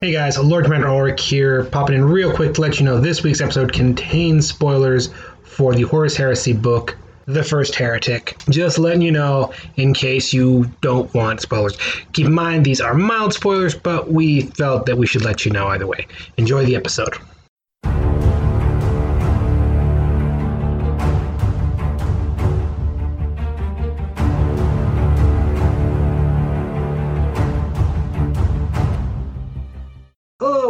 Hey guys, Lord Commander Ulrich here, popping in real quick to let you know this week's episode contains spoilers for the Horus Heresy book, The First Heretic. Just letting you know in case you don't want spoilers. Keep in mind, these are mild spoilers, but we felt that we should let you know either way. Enjoy the episode.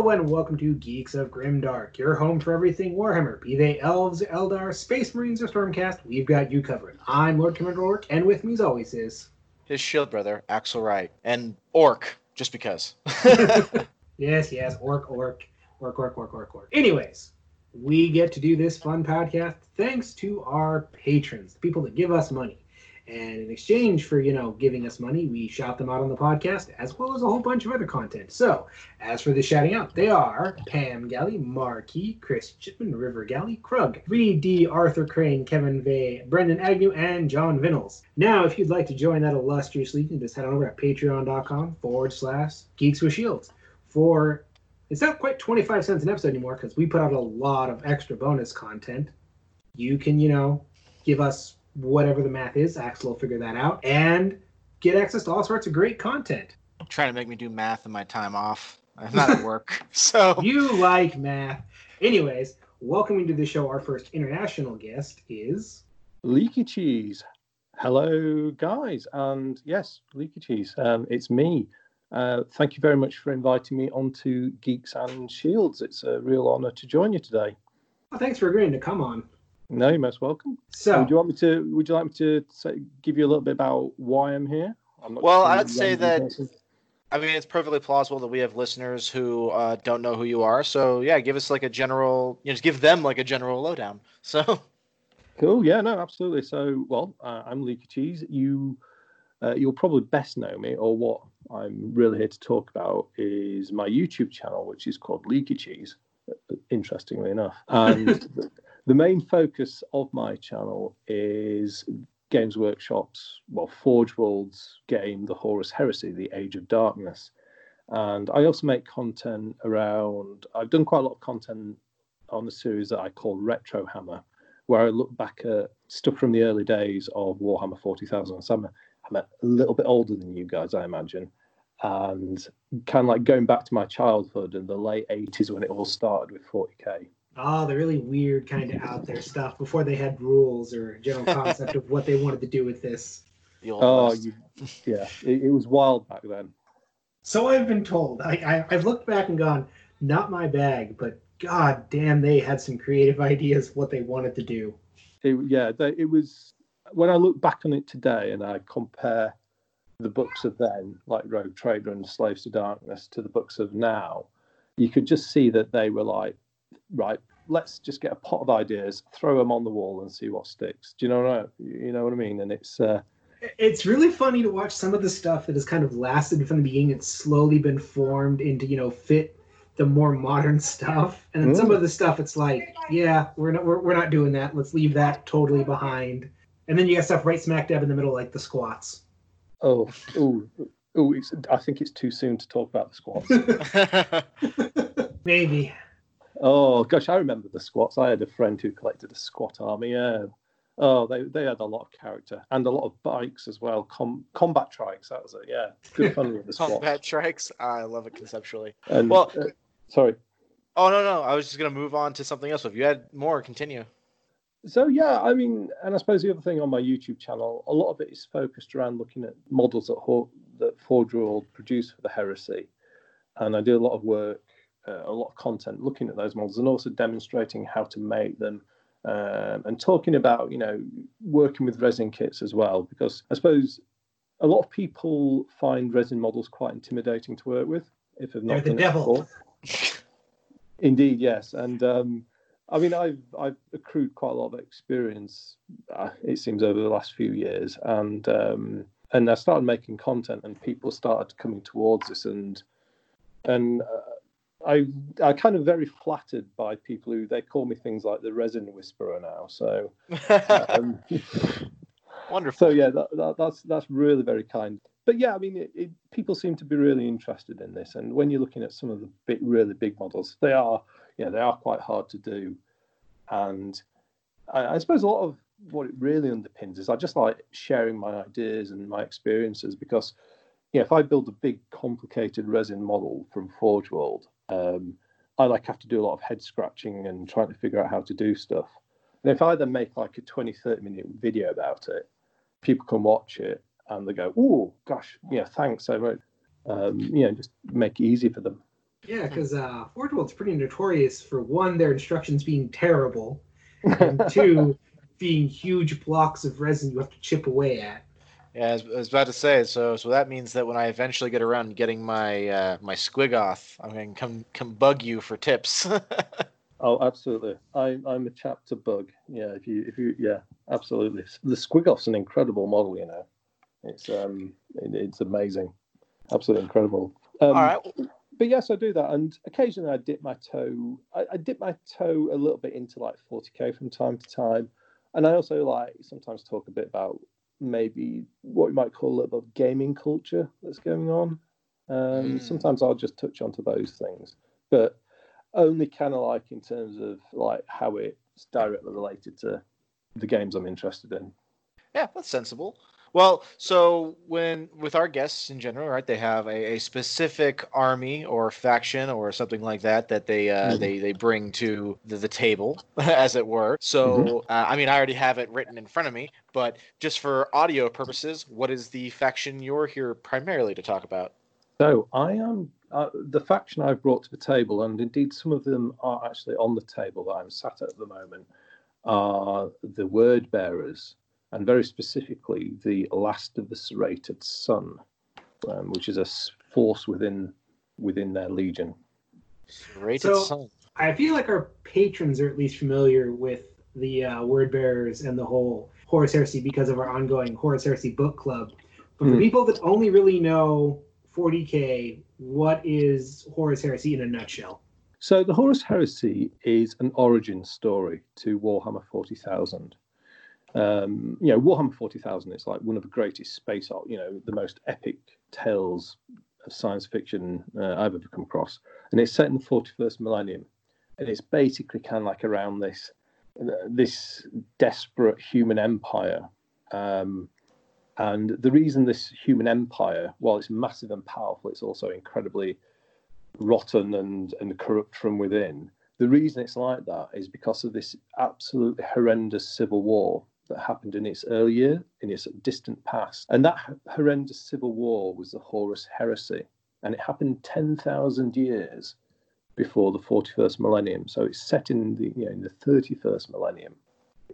Hello and welcome to Geeks of Grimdark, your home for everything Warhammer. Be they elves, Eldar, Space Marines, or Stormcast, we've got you covered. I'm Lord Commander Orc, and with me as always is his shield brother, Axel Wright, and Orc, just because. yes, yes, Orc, Orc, Orc, Orc, Orc, Orc, Orc. Anyways, we get to do this fun podcast thanks to our patrons, the people that give us money. And in exchange for, you know, giving us money, we shout them out on the podcast, as well as a whole bunch of other content. So, as for the shouting out, they are Pam Galley, Marquis, Chris Chipman, River Galley, Krug, 3D, Arthur Crane, Kevin Vay, Brendan Agnew, and John Vinnels. Now, if you'd like to join that illustrious legion, just head on over at patreon.com forward slash geeks with shields. For it's not quite 25 cents an episode anymore because we put out a lot of extra bonus content. You can, you know, give us whatever the math is. Axel will figure that out and get access to all sorts of great content. Trying to make me do math in my time off. I'm not at work, so you like math. Anyways, welcoming to the show, our first international guest is Leaky Cheese. Hello, guys, and yes, Leaky Cheese. Um, it's me. Uh, thank you very much for inviting me onto Geeks and Shields. It's a real honour to join you today. Well, thanks for agreeing to come on. No, you're most welcome. So, would you want me to? Would you like me to say, give you a little bit about why I'm here? I'm well, I'd say that. Person. I mean, it's perfectly plausible that we have listeners who uh, don't know who you are. So yeah, give us like a general. You know, just give them like a general lowdown. So. Cool. Yeah. No. Absolutely. So, well, uh, I'm Leaky Cheese. You, uh, you'll probably best know me, or what I'm really here to talk about is my YouTube channel, which is called Leaky Cheese. Uh, interestingly enough, and the main focus of my channel is Games Workshop's, well, Forge World's game, The Horus Heresy, The Age of Darkness. And I also make content around, I've done quite a lot of content on the series that I call Retro Hammer, where I look back at stuff from the early days of Warhammer 40,000. So I'm, I'm a little bit older than you guys, I imagine. And kind of like going back to my childhood in the late 80s when it all started with 40k all the really weird kind of out there stuff before they had rules or general concept of what they wanted to do with this. Oh, you, yeah, it, it, was wild back then. So I've been told. I, I have looked back and gone, not my bag, but god damn, they had some creative ideas what they wanted to do. It, yeah, they, it was. When I look back on it today and I compare the books of then, like Rogue Trader and Slaves to Darkness, to the books of now, you could just see that they were like right, let's just get a pot of ideas, throw them on the wall, and see what sticks. Do you know what I, you know what I mean? And it's uh, it's really funny to watch some of the stuff that has kind of lasted from the beginning. It's slowly been formed into you know fit the more modern stuff, and then mm. some of the stuff it's like, yeah, we're not we're, we're not doing that. Let's leave that totally behind. And then you got stuff right smack dab in the middle, like the squats. Oh, oh, oh! I think it's too soon to talk about the squats. Maybe. Oh gosh, I remember the squats. I had a friend who collected a squat army. Yeah. Oh, they, they had a lot of character and a lot of bikes as well. Com- combat trikes, that was it. Yeah, good fun with the squats. combat trikes, I love it conceptually. And, well, uh, sorry. Oh no, no, I was just gonna move on to something else. If you had more, continue. So yeah, I mean, and I suppose the other thing on my YouTube channel, a lot of it is focused around looking at models that that Forge World produce for the Heresy, and I do a lot of work uh, a lot of content looking at those models and also demonstrating how to make them um, and talking about you know working with resin kits as well because I suppose a lot of people find resin models quite intimidating to work with if they've not They're the devil. Indeed, yes, and um, I mean I've I've accrued quite a lot of experience. Uh, it seems over the last few years, and um, and I started making content, and people started coming towards us, and and uh, I I kind of very flattered by people who they call me things like the resin whisperer now. So um, wonderful. So yeah, that, that, that's that's really very kind. but yeah, I mean, it, it, people seem to be really interested in this, and when you're looking at some of the big, really big models, they are, yeah, they are quite hard to do, and I, I suppose a lot of what it really underpins is I just like sharing my ideas and my experiences because, yeah, if I build a big, complicated resin model from Forge World, um, I like have to do a lot of head scratching and trying to figure out how to do stuff. And if I then make like a 20, 30 minute video about it, people can watch it and they go, "Oh, gosh, yeah, thanks so much." Um, you know, just make it easy for them. Yeah, because uh, Forge World's pretty notorious for one, their instructions being terrible, and two, being huge blocks of resin you have to chip away at. Yeah, I was, I was, about to say. So, so that means that when I eventually get around getting my uh, my Squigoth, I'm going to come come bug you for tips. oh, absolutely. I, I'm a chap to bug. Yeah, if you if you yeah, absolutely. The Squigoth's an incredible model. You know, it's um it, it's amazing, absolutely incredible. Um, All right. But yes, I do that, and occasionally I dip my toe. I, I dip my toe a little bit into like 40k from time to time and I also like sometimes talk a bit about maybe what we might call a little bit of gaming culture that's going on. Um, mm. Sometimes I'll just touch onto those things, but only kind of like in terms of like how it's directly related to the games I'm interested in. Yeah, that's sensible. Well, so when with our guests in general, right, they have a, a specific army or faction or something like that that they uh, mm-hmm. they they bring to the, the table, as it were. So, mm-hmm. uh, I mean, I already have it written in front of me, but just for audio purposes, what is the faction you're here primarily to talk about? So, I am uh, the faction I've brought to the table, and indeed some of them are actually on the table that I'm sat at at the moment, are the word bearers and very specifically the last of the serrated sun, um, which is a force within within their legion. Serrated so, sun. I feel like our patrons are at least familiar with the uh, word bearers and the whole Horus Heresy because of our ongoing Horus Heresy book club. But for mm. people that only really know 40k, what is Horus Heresy in a nutshell? So the Horus Heresy is an origin story to Warhammer 40,000 um, you know, Warhammer 40,000 is like one of the greatest space art, you know, the most epic tales of science fiction uh, I've ever come across. And it's set in the 41st millennium. And it's basically kind of like around this this desperate human empire. Um, and the reason this human empire, while it's massive and powerful, it's also incredibly rotten and, and corrupt from within. The reason it's like that is because of this absolutely horrendous civil war that happened in its earlier, in its distant past. And that horrendous civil war was the Horus Heresy. And it happened 10,000 years before the 41st millennium. So it's set in the, you know, in the 31st millennium.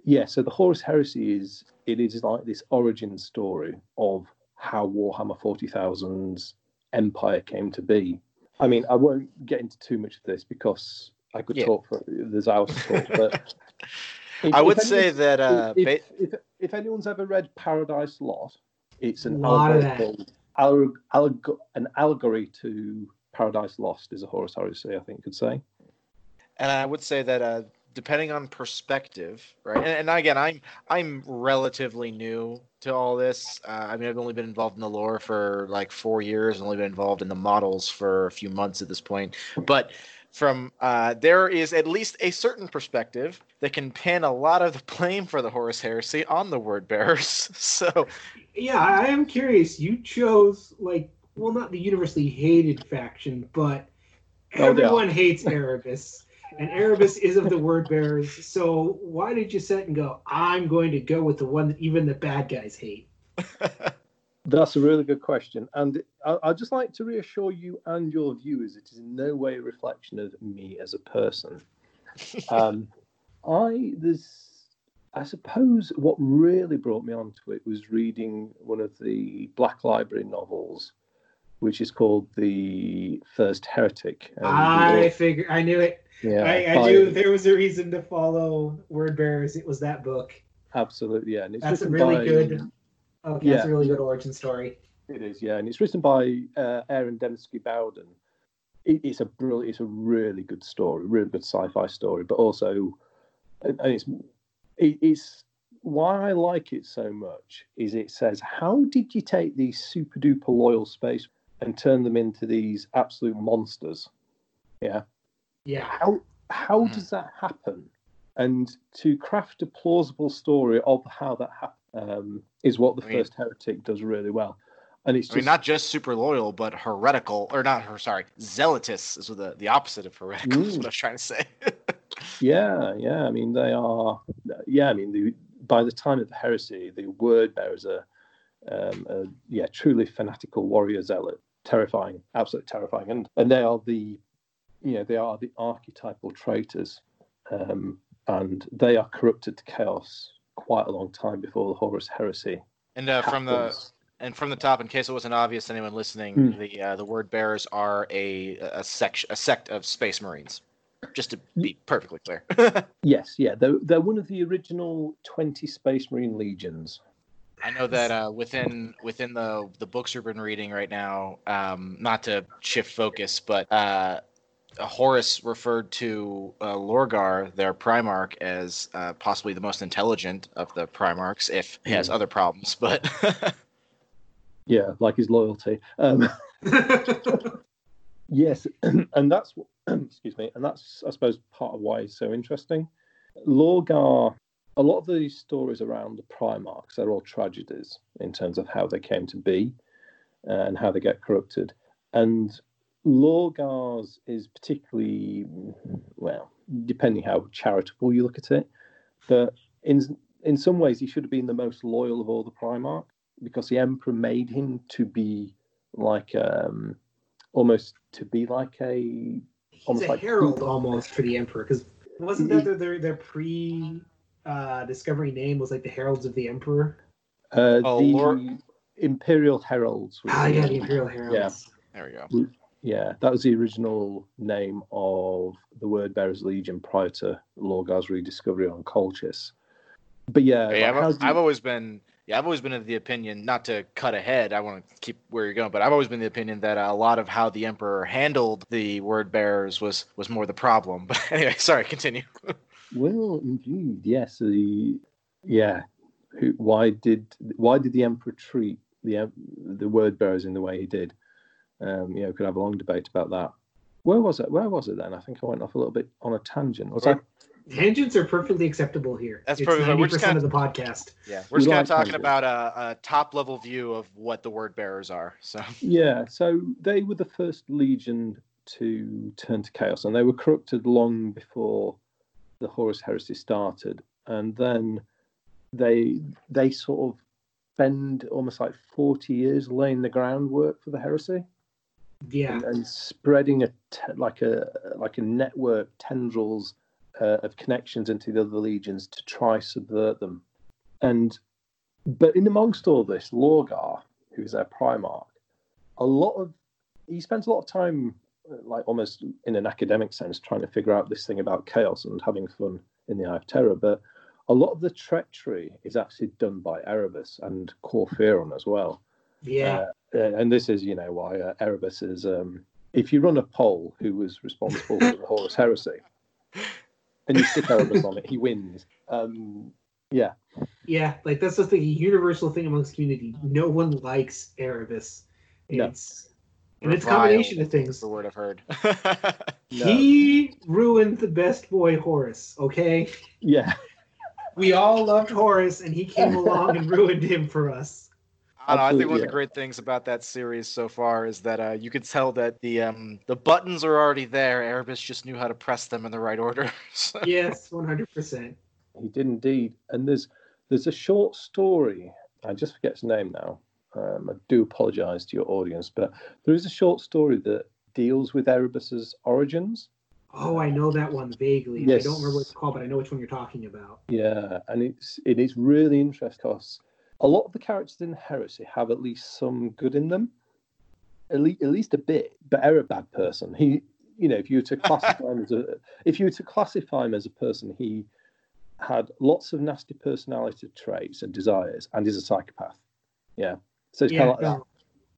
Yeah, so the Horus Heresy is, it is like this origin story of how Warhammer 40,000's empire came to be. I mean, I won't get into too much of this because I could yeah. talk for, there's hours to talk, but If, I would say that uh, if, if, if, anyone's ever read Paradise Lost, it's an allegorical, alleg- an allegory to Paradise Lost is a Horus Heresy, I think you could say. And I would say that uh, depending on perspective, right? And, and, again, I'm I'm relatively new to all this. Uh, I mean, I've only been involved in the lore for like four years, and only been involved in the models for a few months at this point. But from uh, there is at least a certain perspective that can pin a lot of the blame for the Horus Heresy on the word bearers. So, yeah, I am curious. You chose like, well, not the universally hated faction, but oh, everyone hates Erebus, and Erebus is of the word bearers. So, why did you set and go? I'm going to go with the one that even the bad guys hate. That's a really good question. And I'd just like to reassure you and your viewers it is in no way a reflection of me as a person. um, I, there's, I suppose what really brought me onto it was reading one of the Black Library novels, which is called The First Heretic. I figured, I knew it. Yeah, I, I knew there was a reason to follow Word Bearers. It was that book. Absolutely, yeah. And it's That's a really by, good Okay, yeah. that's a really good origin story. It is, yeah, and it's written by uh, Aaron Dembski Bowden. It, it's a brilliant, it's a really good story, really good sci-fi story, but also, and it's it, it's why I like it so much is it says, how did you take these super duper loyal space and turn them into these absolute monsters? Yeah. Yeah. How how Mhm. does that happen? And to craft a plausible story of how that happened um, is what the I mean- first heretic does really well. And it's I mean, not just super loyal, but heretical, or not her. Sorry, zealotous is the the opposite of heretical. Is Mm. what I was trying to say. Yeah, yeah. I mean, they are. Yeah, I mean, the, by the time of the heresy, the word bearers are, um, a, yeah, truly fanatical warrior zealot, terrifying, absolutely terrifying, and and they are the, you know, they are the archetypal traitors, um, and they are corrupted to chaos quite a long time before the Horus heresy. and uh, from the and from the top, in case it wasn't obvious to anyone listening, Mm. the uh, the word bearers are a a sect a sect of space marines. Just to be perfectly clear. Yes, yeah, they're they're one of the original twenty Space Marine legions. I know that uh, within within the the books we've been reading right now, um, not to shift focus, but uh, Horus referred to uh, Lorgar, their Primarch, as uh, possibly the most intelligent of the Primarchs, if he has Hmm. other problems. But Yeah, like his loyalty. Um, Yes, and that's excuse me, and that's I suppose part of why it's so interesting. Lorgar, a lot of these stories around the Primarchs are all tragedies in terms of how they came to be and how they get corrupted. And Lorgar's is particularly well, depending how charitable you look at it, but in in some ways he should have been the most loyal of all the Primarch because the Emperor made him to be like um almost to be like a He's Almost a like- herald almost for the emperor because wasn't that their their, their pre uh, discovery name was like the heralds of the emperor? uh, Oh, the Lord- Imperial Heralds. was Ah, the- yeah, the imperial heralds. Yeah. there we go. Yeah, that was the original name of the Word Bearers Legion prior to Lorgar's rediscovery on Colchis. But yeah, Yeah, like, I've, you- I've always been yeah I've always been of the opinion not to cut ahead I want to keep where you're going but I've always been the opinion that a lot of how the emperor handled the word bearers was was more the problem but anyway sorry continue well, indeed, yes. The yeah, who, why did why did the Emperor treat the the Word Bearers in the way he did? Um, you know, could have a long debate about that. Where was it? Where was it then? I think I went off a little bit on a tangent. Was I? Tangents are perfectly acceptable here. That's it's perfectly fine. We're just percent kinda- of the podcast. yeah we're We kind like of talking tangents. about a, a top level view of what the word bearers are so Yeah, so they were the first legion to turn to chaos, and they were corrupted long before the Horus Heresy started, and then they they sort of spend almost like forty years laying the groundwork for the heresy Yeah, and, and spreading a te- like a like a network tendrils uh, of connections into the other legions to try subvert them, and but in amongst all this, Lorgar, who is their Primarch, a lot of he spends a lot of time, uh, like almost in an academic sense, trying to figure out this thing about chaos and having fun in the Eye of Terror. But a lot of the treachery is actually done by Erebus and Kor Phaeron as well. yeah. Uh, and this is, you know, why uh, Erebus is. Um, if you run a poll, who was responsible for the Horus Heresy, and you stick Erebus on it, he wins. Um, yeah, Yeah, like that's just the universal thing amongst community. No one likes Erebus. No. And it's a combination of things. the word I've heard No. He ruined the best boy Horus. Okay, yeah, we all loved Horus, and he came along and ruined him for us. I, don't know, I think one Absolutely, of the yeah. great things about that series so far is that uh, you could tell that the um, the buttons are already there. Erebus just knew how to press them in the right order. So- Yes, one hundred percent. he did indeed. And there's there's a short story. I just forget its name now. Um, I do apologise to your audience, but there is a short story that deals with Erebus's origins. Oh, I know that one vaguely. Yes. I don't remember what it's called, but I know which one you're talking about. Yeah, and it's it is really interesting because a lot of the characters in Heresy have at least some good in them, at least at least a bit. But Error bad person. He, you know, if you were to classify him as a if you were to classify him as a person, he had lots of nasty personality traits and desires, and is a psychopath. Yeah, so it's Yeah, kind of like no.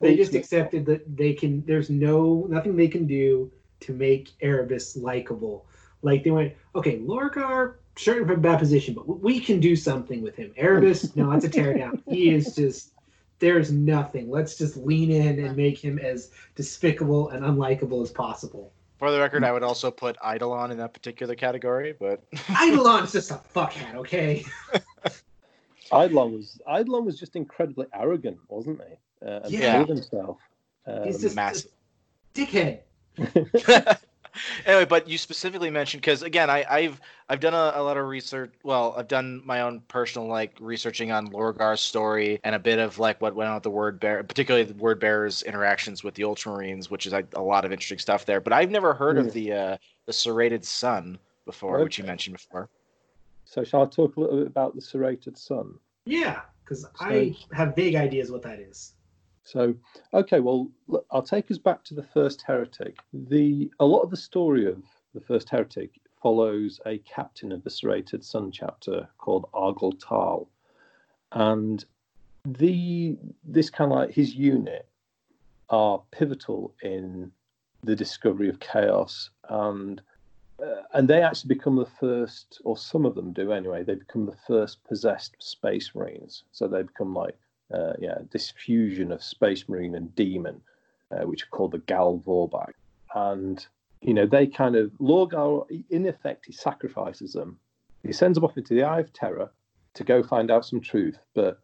They just accepted that they can. There's no nothing they can do to make Erebus likable. Like they went, okay, Lorgar sure from a bad position, but we can do something with him. Erebus, no, that's a tear down. He is just there's nothing. Let's just lean in and make him as despicable and unlikable as possible. For the record, I would also put Eidolon in that particular category, but Eidolon's just a fuckhead, okay? Eidolon was Eidolon was just incredibly arrogant, wasn't he? Uh, and Yeah. himself. Um, He's just massive. a dickhead. Anyway, but you specifically mentioned because again, I, I've I've done a, a lot of research. Well, I've done my own personal like researching on Lorgar's story and a bit of like what went on with the word bear, particularly the word bearers' interactions with the Ultramarines, which is like, a lot of interesting stuff there. But I've never heard Yeah. of the uh, the serrated sun before, which you mentioned before. so shall I talk a little bit about the serrated sun? Yeah, because I have vague ideas what that is. So, okay, well, look, I'll take us back to the first heretic. The a lot of the story of the first heretic follows a captain of the serrated sun chapter called Argel Tal, and the this kind of like his unit are pivotal in the discovery of chaos. And uh, and they actually become the first or some of them do anyway they become the first possessed space marines. So they become like uh, yeah, this fusion of Space Marine and Demon, uh, which are called the Gal Vorbak. And, you know, they kind of, Lorgar, in effect, he sacrifices them. He sends them off into the Eye of Terror to go find out some truth, but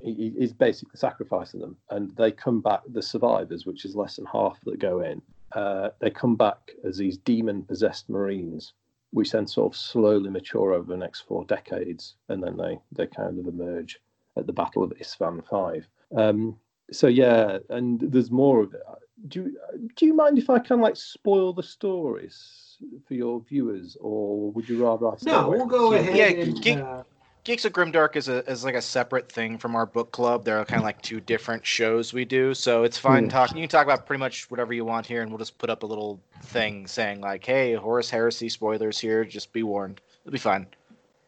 he, he's basically sacrificing them. And they come back, the survivors, which is less than half that go in, uh, they come back as these demon possessed Marines. Which then sort of slowly mature over the next four decades, and then they, they kind of emerge at the Battle of Isstvan Five. Um, so yeah, and there's more of it. Do you, do you mind if I kind of like spoil the stories for your viewers, or would you rather I no, we'll go the- ahead Yeah, and geek- uh, Geeks of Grimdark is a is like a separate thing from our book club. There are kind of like two different shows we do, so it's fine Hmm. talking. You can talk about pretty much whatever you want here, and we'll just put up a little thing saying like, "Hey, Horus Heresy spoilers here. Just be warned. It'll be fine."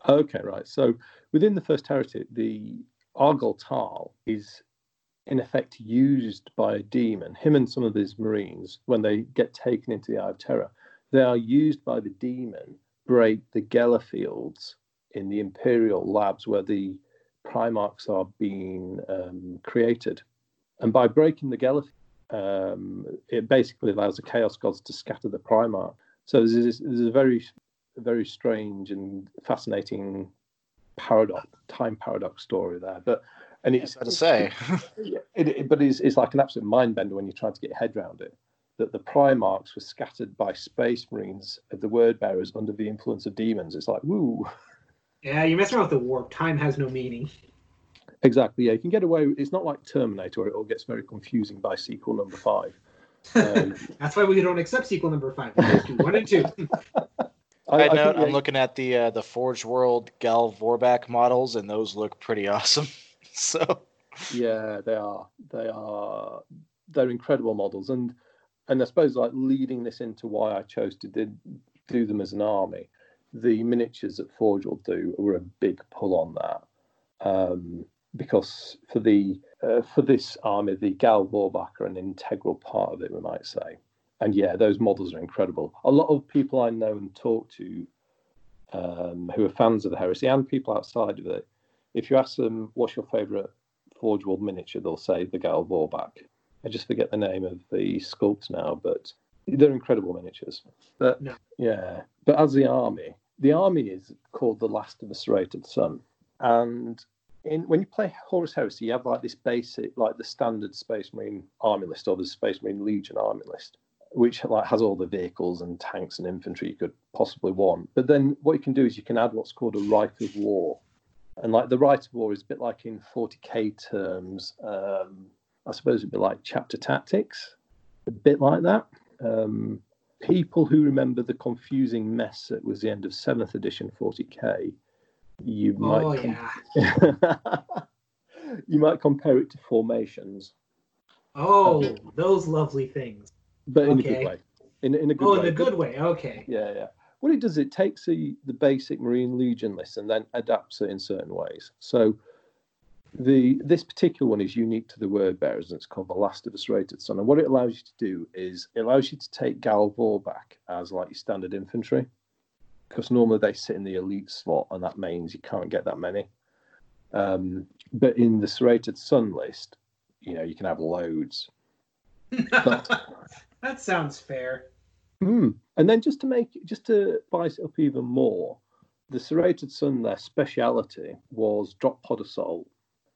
Okay, right. So within the first heretic, the Argel Tal is in effect used by a demon. Him and some of his marines, when they get taken into the Eye of Terror, they are used by the demon break the Geller fields in the Imperial labs where the Primarchs are being um, created. And by breaking the Geller, um, it basically allows the Chaos Gods to scatter the Primarch. So there's, there's a very, very strange and fascinating paradox, time paradox story there. But and it's It's to say. yeah, it, it- but it's, it's like an absolute mind bender when you try to get your head around it. That the Primarchs were scattered by space marines of the word bearers under the influence of demons. It's like, woo. yeah, you mess around with the warp. Time has no meaning. Exactly. Yeah, you can get away. It's not like Terminator where it all gets very confusing by sequel number five. Um, That's why we don't accept sequel number five. We just do one and two. I, I note, I'm looking at the uh, the Forge World Gal Vorbak models, and those look pretty awesome. so yeah, they are. They are. They're incredible models, and and I suppose like leading this into why I chose to did, do them as an army. The miniatures that Forge World do were a big pull on that, um, because for the uh, for this army, the Gal Vorbak are an integral part of it, we might say. And yeah, those models are incredible. A lot of people I know and talk to um, who are fans of the heresy and people outside of it, if you ask them what's your favourite Forge World miniature, they'll say the Gal Vorbak. I just forget the name of the sculpt now, but they're incredible miniatures. But No. yeah, but as the army, the army is called the Last of the Serrated Sun, and in when you play Horus Heresy, you have like this basic, like the standard Space Marine army list or the Space Marine Legion army list, which like has all the vehicles and tanks and infantry you could possibly want. But then what you can do is you can add what's called a Rite of War, and like the Rite of War is a bit like in 40k terms. Um, I suppose it'd be like chapter tactics, a bit like that. Um, people who remember the confusing mess that was the end of seventh edition 40k, you might Oh com- yeah. you might compare it to formations, Oh, those lovely things. But in a good way. In, in a good Oh, way. in a good way. Okay. Yeah, yeah. What it does, it takes the, the basic Marine Legion list and then adapts it in certain ways. So the this particular one is unique to the word bearers, and it's called the Last of the Serrated Sun. And what it allows you to do is it allows you to take Gal back as like your standard infantry. because normally they sit in the elite slot, and that means you can't get that many. Um, but in the serrated sun list, you know, you can have loads. that sounds fair. Mm. And then just to make just to spice it up even more, the serrated sun, their speciality was drop pod assault.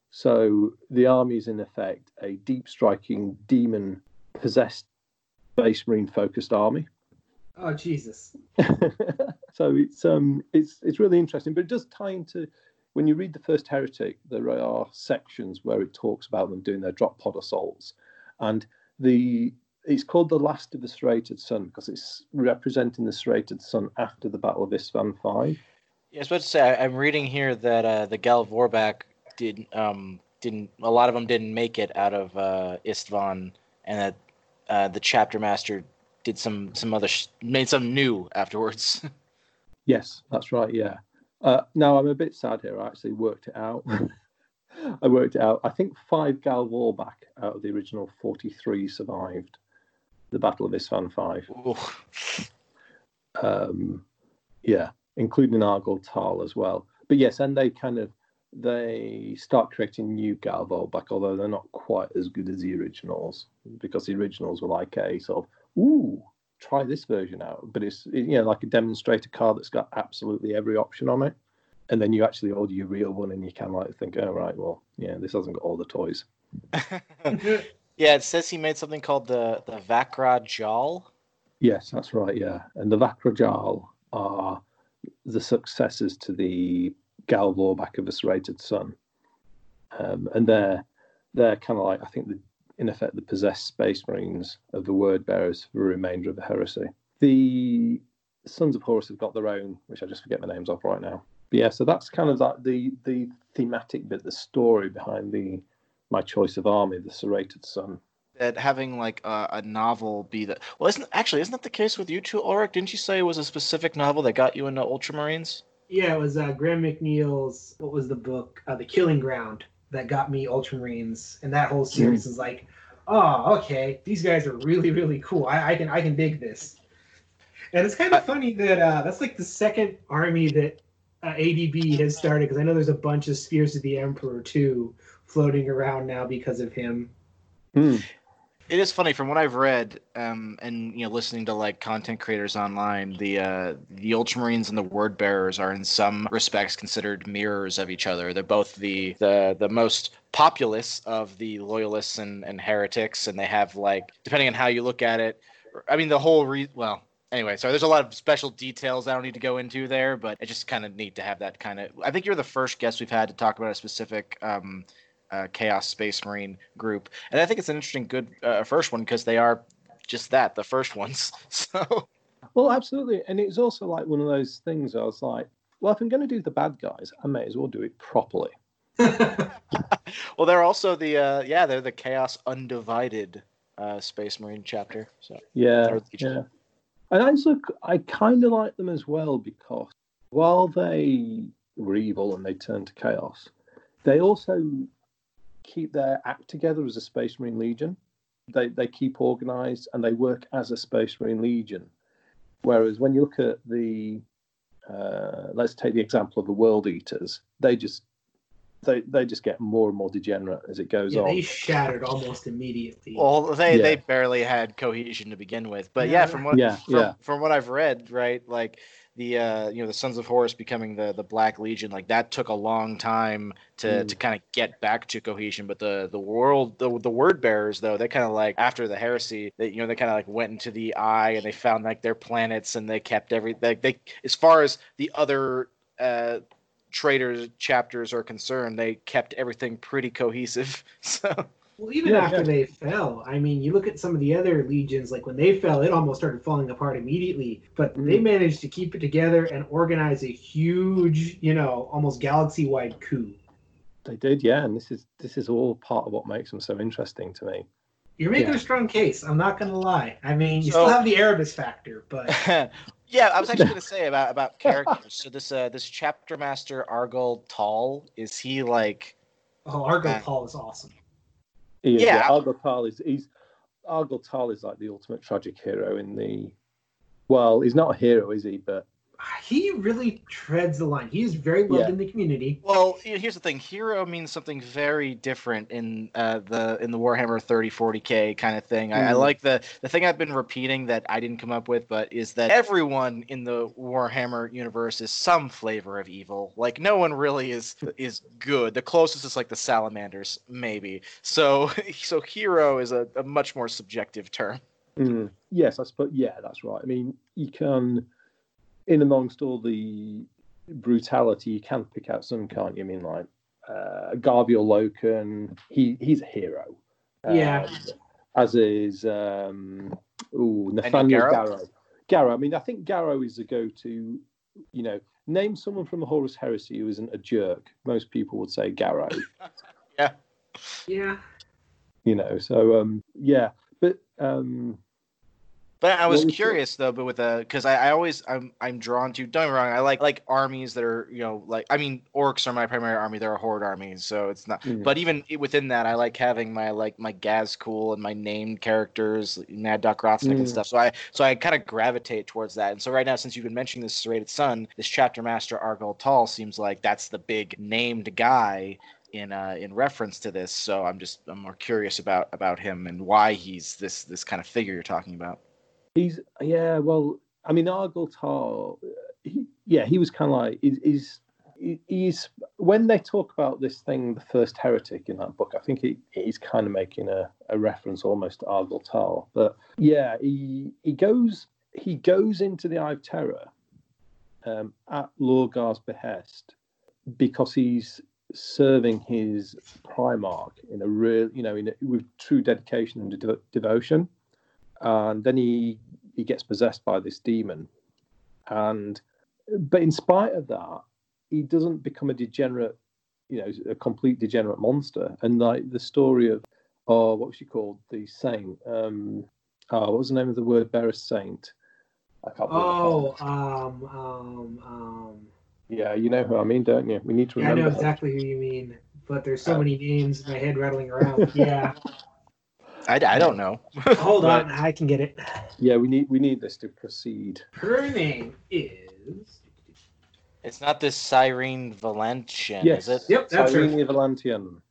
So the army is in effect a deep striking demon possessed space marine focused army. Oh Jesus! so it's um it's it's really interesting, but it does tie into when you read the first heretic. There are sections where it talks about them doing their drop pod assaults, and the it's called the last of the serrated sun because it's representing the serrated sun after the battle of Isstvan Five. Yeah, I was about to say I, am reading here that uh, the Gal Vorbak did um didn't a lot of them didn't make it out of uh, Isstvan, and that uh, the chapter master did some some other sh- made some new afterwards. yes, that's right. Yeah. Uh, now I'm a bit sad here. I actually worked it out. I worked it out. I think five Gal Vorbak out of the original 43 survived the Battle of Isstvan 5. Um, yeah, including Argel Tal as well. But yes, and they kind of they start creating new Gal Vorbak, although they're not quite as good as the originals because the originals were like a sort of ooh, try this version out, but it's you know like a demonstrator car that's got absolutely every option on it, and then you actually order your real one and you can like think, oh right, well yeah, this hasn't got all the toys. yeah, it says he made something called the the Vakrah Jal. Yes, that's right. Yeah, and the Vakrah Jal are the successors to the Gal Vorbak of the Serrated Sun, um, and they're they're kind of like I think the in effect the possessed space marines of the word bearers for the remainder of the heresy. The Sons of Horus have got their own, which I just forget the names of right now. But yeah, so that's kind of like the the thematic bit, the story behind the my choice of army, the Serrated Sun. That having like a, a, novel be that well, isn't actually isn't that the case with you too, Ulrich? Didn't you say it was a specific novel that got you into Ultramarines? Yeah, it was uh, Graham McNeill's. What was the book? Uh, the Killing Ground that got me Ultramarines, and that whole series mm. is like, oh, okay, these guys are really, really cool. I, I can, I can dig this. And it's kind of funny that uh, that's like the second army that uh, ADB has started because I know there's a bunch of Spears of the Emperor too floating around now because of him. Hmm it is funny from what I've read, um, and you know, listening to like content creators online, the uh, the Ultramarines and the Word Bearers are in some respects considered mirrors of each other. They're both the the the most populous of the loyalists and, and heretics, and they have like, depending on how you look at it, I mean, the whole re well. Anyway, so there's a lot of special details I don't need to go into there, but it's just kind of neat to have that kind of. I think you're the first guest we've had to talk about a specific um, uh, Chaos Space Marine group, and I think it's an interesting, good uh, first one because they are just that, the first ones. So. Well, absolutely, and it's also like one of those things. I was like, well, if I'm going to do the bad guys, I may as well do it properly. well, they're also the uh, yeah, they're the Chaos Undivided uh, Space Marine chapter. So yeah, yeah. And I also I kind of like them as well because while they were evil and they turned to chaos, they also keep their act together as a Space Marine Legion. They they keep organised and they work as a Space Marine Legion. Whereas when you look at the uh, let's take the example of the World Eaters, they just they they just get more and more degenerate as it goes yeah, on. They shattered almost immediately. Well, they yeah. they barely had cohesion to begin with, but yeah, yeah from what yeah, from, yeah. from what I've read, right, like the uh, you know the Sons of Horus becoming the the Black Legion, like that took a long time to mm. to kind of get back to cohesion. But the the world the the word bearers though they kind of like after the heresy that you know they kind of like went into the eye and they found like their planets and they kept every like they as far as the other uh traders chapters are concerned they kept everything pretty cohesive so well, even yeah, after yeah. they fell, I mean, you look at some of the other legions, like when they fell, it almost started falling apart immediately. But mm-hmm. they managed to keep it together and organize a huge, you know, almost galaxy-wide coup. They did, yeah, and this is this is all part of what makes them so interesting to me. You're making yeah. a strong case. I'm not going to lie. I mean, you so, still have the Erebus factor, but yeah, I was actually going to say about about characters. so this uh this chapter master Argel Tal is he like? Oh, Argel uh, Tal is awesome. He is, yeah, yeah. Argel Tal is he's Argel Tal is like the ultimate tragic hero in the. Well, he's not a hero, is he? But he really treads the line. He is very loved Yeah. in the community. Well, here's the thing. Hero means something very different in uh, the in the Warhammer 30, 40k kind of thing. I, I Mm. like the the thing I've been repeating that I didn't come up with, but is that everyone in the Warhammer universe is some flavor of evil. Like no one really is is good. The closest is like the salamanders, maybe. So so hero is a, a much more subjective term. Mm. Yes, I suppose. Yeah, that's right. I mean, you can, in amongst all the brutality, you can pick out some, can't you? I mean, like uh, Garviel Loken, he he's a hero. Yeah. Um, as is um, ooh, Nathaniel Garro? Garro. Garro. I mean, I think Garro is the go-to. You know, name someone from the Horus Heresy who isn't a jerk. Most people would say Garro. Yeah. Yeah. you know, so um, yeah, but um, But I was What was the- curious though, but with a because I, I always I'm I'm drawn to don't get me wrong I like like armies that are you know like I mean orcs are my primary army they're a horde army so it's not Mm. but even within that I like having my like my Ghazghkull and my named characters Mad Dok Grotsnik and Mm. stuff so I so I kind of gravitate towards that and so right now since you've been mentioning this serrated sun this chapter master Argel Tal seems like that's the big named guy in uh, in reference to this so I'm just I'm more curious about about him and why he's this this kind of figure you're talking about. He's yeah, well, I mean, Argel Tal, he, yeah, he was kind of like he's, he's he's when they talk about this thing, the first heretic in that book. I think he, he's kind of making a, a reference almost to Argel Tal, but yeah, he he goes he goes into the Eye of Terror um, at Lorgar's behest because he's serving his Primarch in a real, you know, in a, with true dedication and devo- devotion and then he he gets possessed by this demon and but in spite of that he doesn't become a degenerate you know a complete degenerate monster and like the story of oh what was she called the saint um oh what was the name of the word bearer saint i can't Oh, remember. um, um, um. yeah you know who i mean don't you we need to Yeah, I know exactly who you mean, but there's so Uh, many names in my head rattling around. Yeah. I, I don't know. Hold Right. on, I can get it. yeah we need we need this to proceed Her name is. It's not this Cyrene Valantion, yes is it? Yep, that's her. Cyrene Valantion.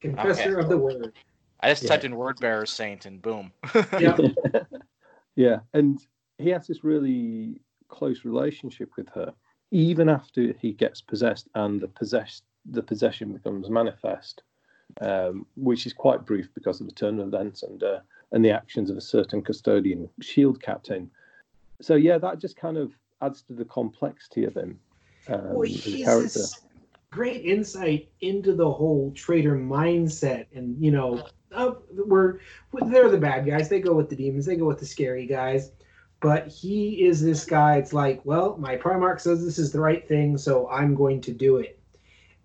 Confessor Okay. of the Word. I just Yeah. typed in word bearer saint and boom. Yep. yeah, and he has this really close relationship with her, even after he gets possessed and the possessed the possession becomes manifest, um, which is quite brief because of the turn of events and uh, and the actions of a certain custodian shield captain. So yeah, that just kind of adds to the complexity of him um, Well, he's character. this great insight into the whole trader mindset, and you know, uh, we're they're the bad guys. They go with the demons. They go with the scary guys. But he is this guy. It's like, well, my Primarch says this is the right thing, so I'm going to do it.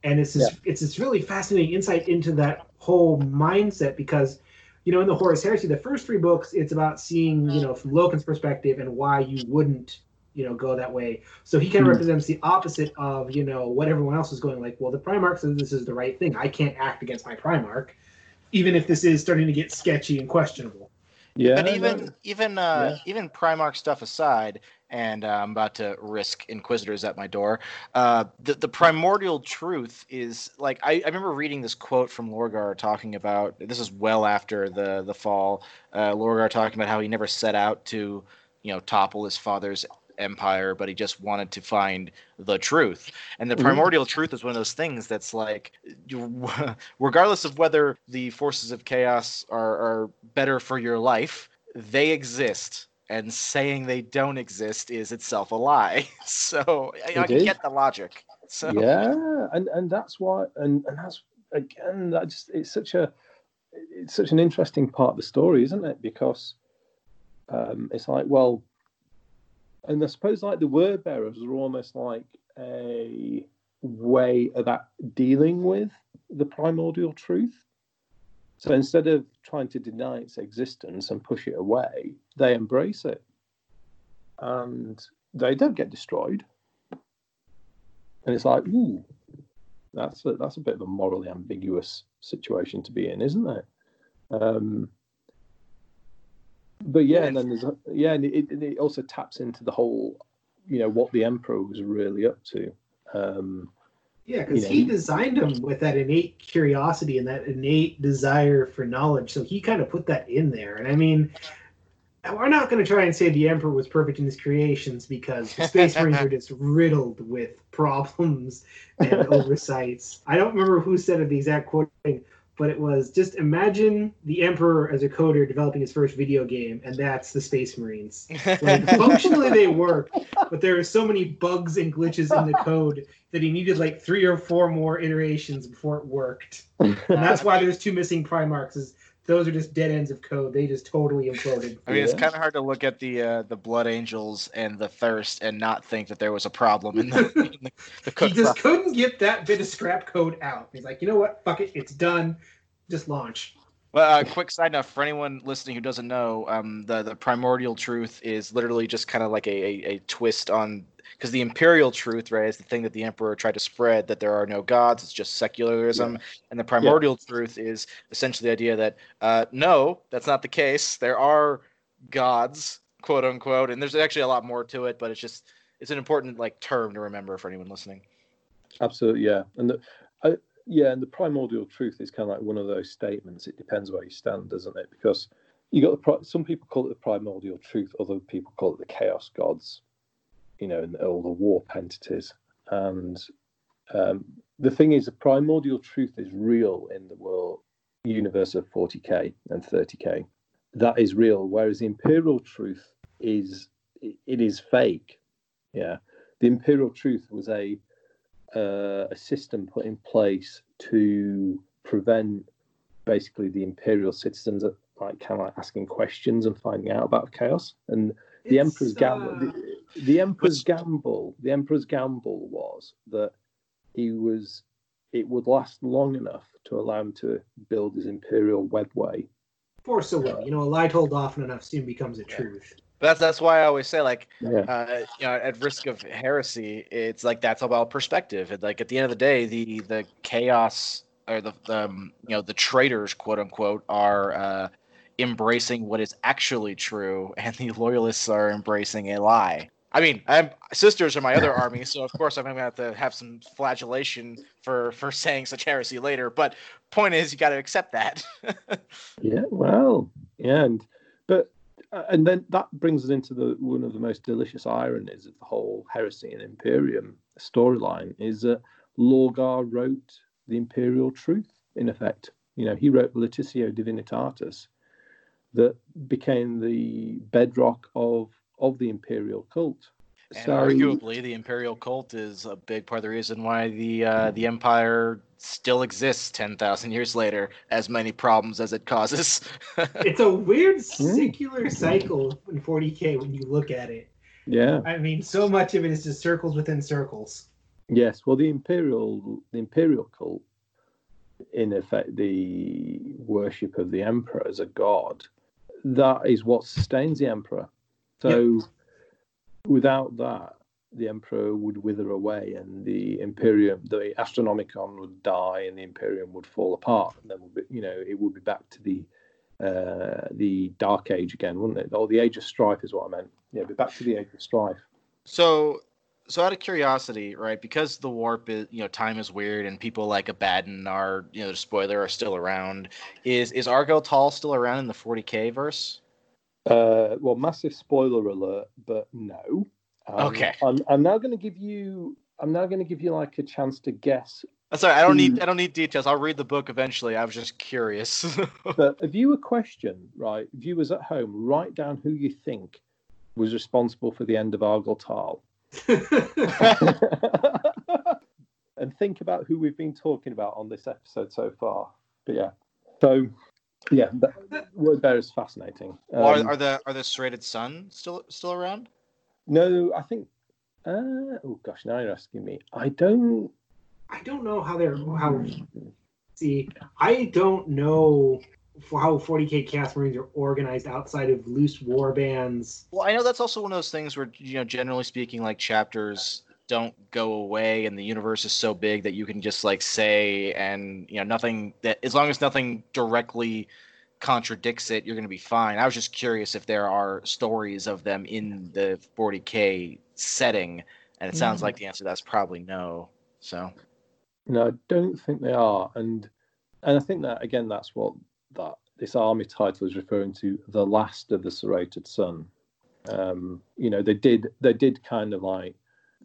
And it's this, it's this really fascinating insight into that whole mindset because, you know, in the Horus Heresy, the first three books, it's about seeing, you know, from Loken's perspective and why you wouldn't, you know, go that way. So he kind of Hmm. represents the opposite of, you know, what everyone else is going like, well, the Primarch says this is the right thing. I can't act against my Primarch, even if this is starting to get sketchy and questionable. yeah, but even even uh, Yeah. even Primarch stuff aside, and uh, I'm about to risk Inquisitors at my door. Uh, the the primordial truth is like I, I remember reading this quote from Lorgar talking about this is well after the the fall. Uh, Lorgar talking about how he never set out to you know topple his father's empire, but he just wanted to find the truth. And the Mhm. primordial truth is one of those things that's like, regardless of whether the forces of chaos are, are better for your life, they exist. And saying they don't exist is itself a lie. So I, I can is. get the logic. So yeah and and that's why and and that's again that just it's such a it's such an interesting part of the story isn't it because um it's like well and i suppose like the word bearers are almost like a way of that dealing with the primordial truth so instead of trying to deny its existence and push it away they embrace it and they don't get destroyed and it's like, ooh, that's a, that's a bit of a morally ambiguous situation to be in, isn't it? Um, but yeah, and then there's a, yeah, and it, it- also taps into the whole you know what the emperor was really up to. Um, Yeah, because You know, he designed them with that innate curiosity and that innate desire for knowledge. So he kind of put that in there. And I mean, we're not going to try and say the Emperor was perfect in his creations because the Space Marines are just riddled with problems and oversights. I don't remember who said it, the exact quoting, but it was just imagine the Emperor as a coder developing his first video game, and that's the Space Marines. Like, functionally, they work, but there are so many bugs and glitches in the code that he needed like three or four more iterations before it worked. And that's why there's two missing Primarchs. Is those are just dead ends of code. They just totally imploded. I mean, it's kind of hard to look at the uh, the Blood Angels and the Thirst and not think that there was a problem in the, in the, the He just process. couldn't get that bit of scrap code out. He's like, you know what? Fuck it. It's done. Just launch. Well, uh, quick side note for anyone listening who doesn't know, um, the the primordial truth is literally just kind of like a, a, a twist on because the imperial truth, right, is the thing that the emperor tried to spread that there are no gods, it's just secularism, and the primordial truth is essentially the idea that uh, no, that's not the case. There are gods, quote unquote, and there's actually a lot more to it, but it's just it's an important like term to remember for anyone listening. Absolutely, yeah. And the, I, yeah, and the primordial truth is kind of like one of those statements. It depends where you stand, doesn't it? Because you got the some people call it the primordial truth, other people call it the chaos gods, you know, all the warp entities. And um, the thing is, the primordial truth is real in the world universe of 40k and 30k. That is real, whereas the imperial truth is it is fake. Yeah, the imperial truth was a uh, a system put in place to prevent basically the imperial citizens like kind of like asking questions and finding out about chaos and the It's, emperor's uh, the emperor's Which- gamble the emperor's gamble was that he was it would last long enough to allow him to build his imperial webway Force a will. You know, a lie told often enough soon becomes a Yeah. truth. That's that's why I always say like yeah uh, you know, at risk of heresy, it's like that's about perspective. And like at the end of the day, the the chaos or the, the um, you know the traitors, quote unquote, are uh, embracing what is actually true, and the loyalists are embracing a lie. I mean, I'm, sisters are my other army, so of course I'm gonna have to have some flagellation for for saying such heresy later. But point is, you got to accept that. Yeah, well, yeah, and but uh, and then that brings us into the one of the most delicious ironies of the whole heresy and imperium storyline is that Lorgar wrote the imperial truth in effect. You know, he wrote the Lectitio Divinitatus that became the bedrock of of the imperial cult. And So- arguably, the imperial cult is a big part of the reason why the uh, the empire still exists ten thousand years later, as many problems as it causes. It's a weird Hmm. secular cycle in 40k when you look at it. yeah, I mean, so much of it is just circles within circles. Yes, well, the imperial the imperial cult, in effect, the worship of the emperor as a god, that is what sustains the emperor. So, without that, the emperor would wither away, and the imperium, the astronomicon, would die, and the imperium would fall apart, and then, be, you know, it would be back to the uh, the dark age again, wouldn't it? Or the age of strife is what I meant. Yeah, be back to the age of strife. so, so out of curiosity, right? Because the warp is, you know, time is weird, and people like Abaddon are, you know, the spoiler are still around. Is is Argel Tal still around in the 40k verse? Uh, well, massive spoiler alert, but no. Um, Okay. I'm, I'm now going to give you. I'm now going to give you like a chance to guess. Sorry, I don't need Hmm. I don't need details. I'll read the book eventually. I was just curious. But a viewer question, right? Viewers at home, write down who you think was responsible for the end of Argel Tal, and think about who we've been talking about on this episode so far. But yeah, so yeah, that, word bear is fascinating. are, Um, are the are the serrated sun still still around? no, I think. Uh, oh gosh, now you're asking me. I don't. I don't know how they're how. See, I don't know for how 40k cast marines are organized outside of loose war bands. Well, I know that's also one of those things where you know, generally speaking, like chapters don't go away, and the universe is so big that you can just like say, and you know, nothing that as long as nothing directly contradicts it, you're going to be fine. I was just curious if there are stories of them in the 40k setting, and it sounds Mhm. like the answer to that's probably no. So No, I don't think they are, and and I think that again, that's what that this army title is referring to: the last of the serrated sun. Um, you know, they did they did kind of like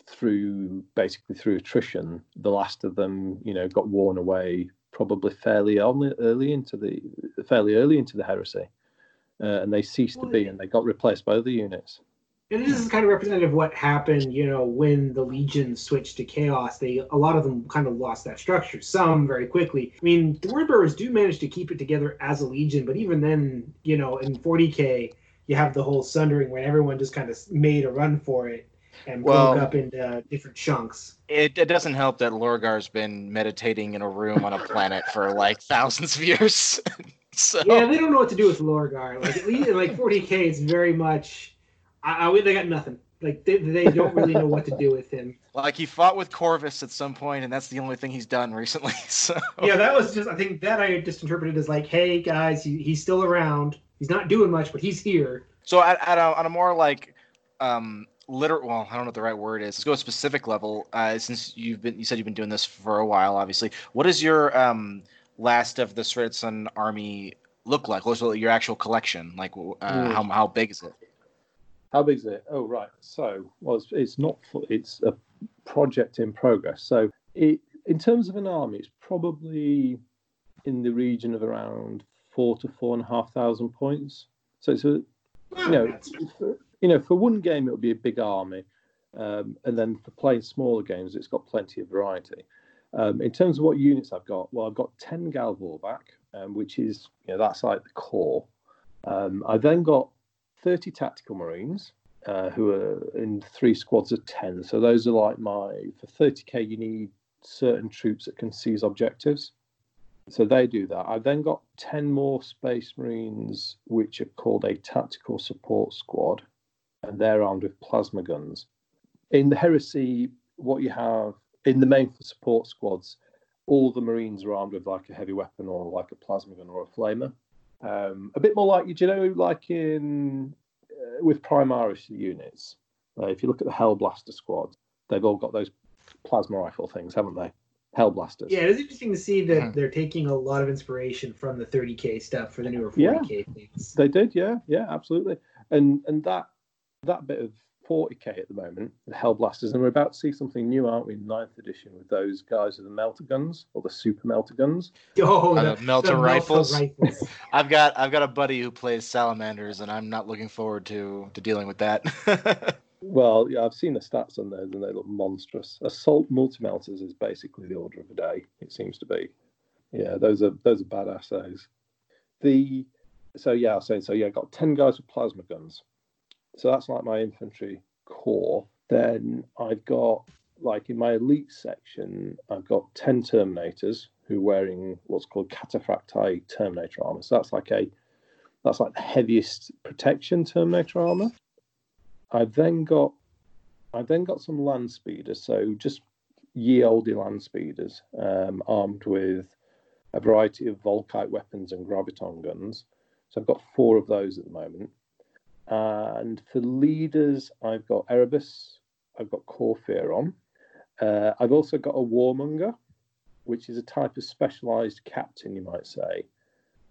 through basically through attrition, the last of them, you know, got worn away probably fairly early, early into the fairly early into the heresy, uh, and they ceased to be, and they got replaced by other units. And this is kind of representative of what happened, you know, when the Legion switched to Chaos. They a lot of them kind of lost that structure. Some very quickly. I mean, the Wordbearers do manage to keep it together as a Legion, but even then, you know, in 40k, you have the whole Sundering where everyone just kind of made a run for it and Well- broke up into different chunks. it, it doesn't help that Lorgar's been meditating in a room on a planet for like thousands of years. so Yeah, they don't know what to do with Lorgar. Like at least like 40k, it's very much. I, I they got nothing. Like they, they don't really know what to do with him. like he fought with Corvus at some point, and that's the only thing he's done recently. So Yeah, that was just. I think that I just interpreted as like, hey guys, he, he's still around. He's not doing much, but he's here. So at, at a, on a more like um literal well, I don't know what the right word is. Let's go a specific level. Uh, since you've been you said you've been doing this for a while, obviously. What does your um last of the Sun army look like? What's your actual collection? Like uh, Mm. how how big is it? How big is it? Oh, right. So, well, it's, it's not. It's a project in progress. So, it in terms of an army, it's probably in the region of around four to four and a half thousand points. So it's a you know, you know, for one game it'll be a big army, um, and then for playing smaller games, it's got plenty of variety. Um, in terms of what units I've got, well, I've got ten Gal Vorbak, um, which is you know that's like the core. Um, I then got thirty tactical marines, uh, who are in three squads of ten. So those are like my for thirty k you need certain troops that can seize objectives. So they do that. I've then got 10 more Space Marines, which are called a Tactical Support Squad, and they're armed with plasma guns. In the Heresy, what you have in the main for support squads, all the Marines are armed with like a heavy weapon or like a plasma gun or a flamer. Um, a bit more like, do you know, like in uh, with Primaris units, uh, if you look at the Hellblaster squad, they've all got those plasma rifle things, haven't they? Hellblasters. yeah, it's interesting to see that Hmm. they're taking a lot of inspiration from the 30k stuff for the newer 40k things. They did, yeah, yeah, absolutely. And and that that bit of 40k at the moment, the Hellblasters, and we're about to see something new, aren't we? in Ninth edition with those guys with the melter guns or the super melter guns. Oh, Uh, the melter rifles? rifles. I've got I've got a buddy who plays salamanders, and I'm not looking forward to to dealing with that. Well, yeah, I've seen the stats on those, and they look monstrous. Assault multi melters is basically the order of the day. It seems to be. Yeah, those are those are badass those. The so yeah, I was saying so. Yeah, I got ten guys with plasma guns. So that's like my infantry core. Then I've got like in my elite section, I've got ten Terminators who are wearing what's called Cataphractii Terminator armor. So that's like a that's like the heaviest protection Terminator armor. I've then got I've then got some land speeders, so just ye olde land speeders, um, armed with a variety of Volkite weapons and graviton guns. So I've got four of those at the moment. And for leaders, I've got Erebus, I've got Kor Phaeron. Uh, I've also got a Warmonger, which is a type of specialized captain, you might say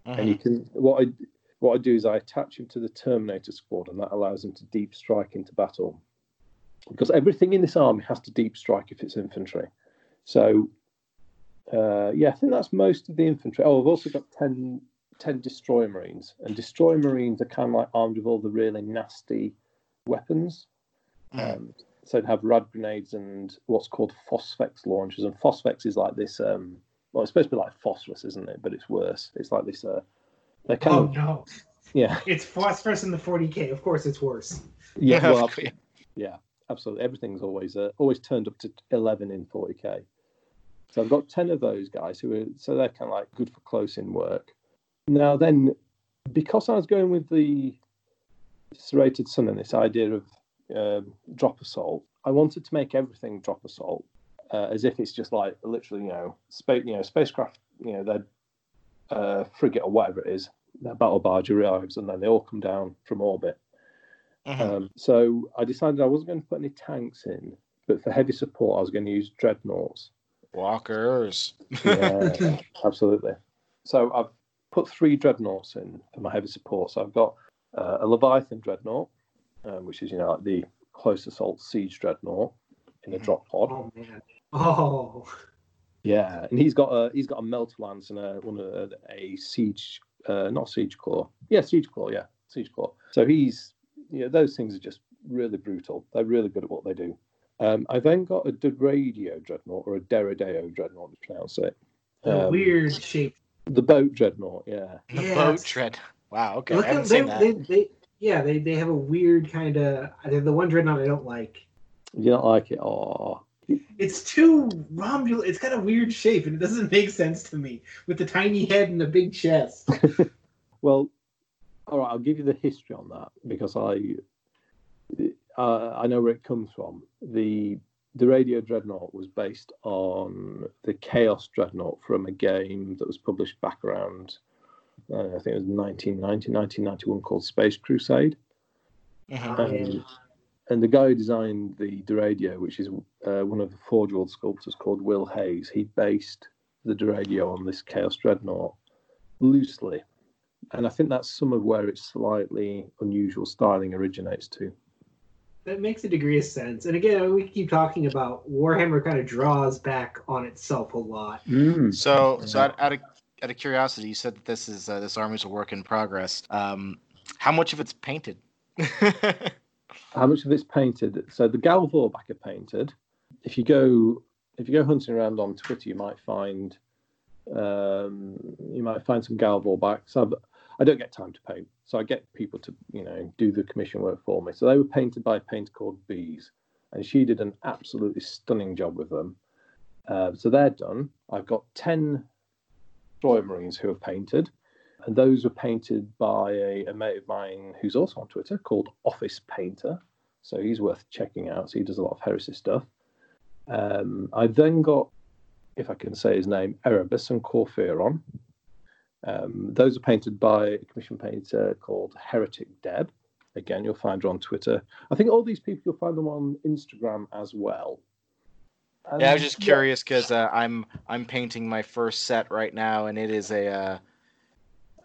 and you can what I what I do is I attach him to the Terminator squad, and that allows him to deep strike into battle. Because everything in this army has to deep strike if it's infantry. So uh, yeah, I think that's most of the infantry. Oh, I've also got 10, 10 destroyer marines, and destroyer marines are kind of like armed with all the really nasty weapons. Mhm. Um, so they have rad grenades and what's called phosphex launchers, and phosphex is like this. Um, well, it's supposed to be like phosphorus, isn't it? But it's worse. It's like this. Uh, they kind Oh of no, yeah, it's phosphorus in the 40k. Of course, it's worse. yeah. Well, Yeah. yeah, absolutely. Everything's always uh, always turned up to eleven in forty k. So I've got ten of those guys who are so they're kind of like good for close in work. Now then, because I was going with the serrated sun and this idea of um, drop assault, I wanted to make everything drop assault uh, as if it's just like literally, you know, space, you know, spacecraft, you know, their uh, frigate or whatever it is, their battle barge arrives, and then they all come down from orbit. Mhm. Um, so I decided I wasn't going to put any tanks in, but for heavy support, I was going to use dreadnoughts. Walkers. Yeah, absolutely. So I've put three dreadnoughts in for my heavy support. So I've got uh, a Leviathan dreadnought, um, which is you know like the close assault siege dreadnought in a Mhm. drop pod. Oh man. Oh. Yeah, and he's got a he's got a melt lance and a one of a siege uh, not siege claw. Yeah, siege claw. Yeah, siege claw. So he's you know those things are just really brutal. They're really good at what they do. Um, I then got a Radio dreadnought or a Deredeo dreadnought to pronounce it. A Um, weird shape. The boat dreadnought. Yeah. The Yeah, boat it's- tread. Wow. Okay. Look I at haven't they, seen that. they, they, yeah, they, they have a weird kind of. They're the one dreadnought I don't like. You don't like it? Oh, It's too Romul. It's got a weird shape, and it doesn't make sense to me with the tiny head and the big chest. well, all right. I'll give you the history on that because I uh, I know where it comes from. The the Radio Dreadnought was based on the Chaos Dreadnought from a game that was published back around uh, I think it was 1990, 1991 called Space Crusade. Um, and the guy who designed the Deredeo, which is uh, one of the Forge World sculptors called Will Hayes, he based the Deredeo on this Chaos Dreadnought loosely. And I think that's some of where its slightly unusual styling originates to. That makes a degree of sense. And again, we keep talking about Warhammer kind of draws back on itself a lot. So, so out, out of out of curiosity, you said that this is uh, this army's a work in progress. Um, how much of it's painted? How much of it's painted? So the Gal Vorbak are painted. If you go if you go hunting around on Twitter, you might find um, you might find some Gal Vorbaks. I've, I don't get time to paint, so I get people to you know do the commission work for me. So they were painted by a painter called Bees, and she did an absolutely stunning job with them. Uh, so they're done. I've got ten Troy Marines who have painted, and those were painted by a, a mate of mine who's also on Twitter called Office Painter. So he's worth checking out. So he does a lot of heresy stuff. Um, I've then got, if I can say his name, Erebus and Kor Phaeron. Um, those are painted by a commission painter called Heretic Deb. Again, you'll find her on Twitter. I think all these people you'll find them on Instagram as well. yeah, I was just curious because uh, I'm I'm painting my first set right now, and it is a uh,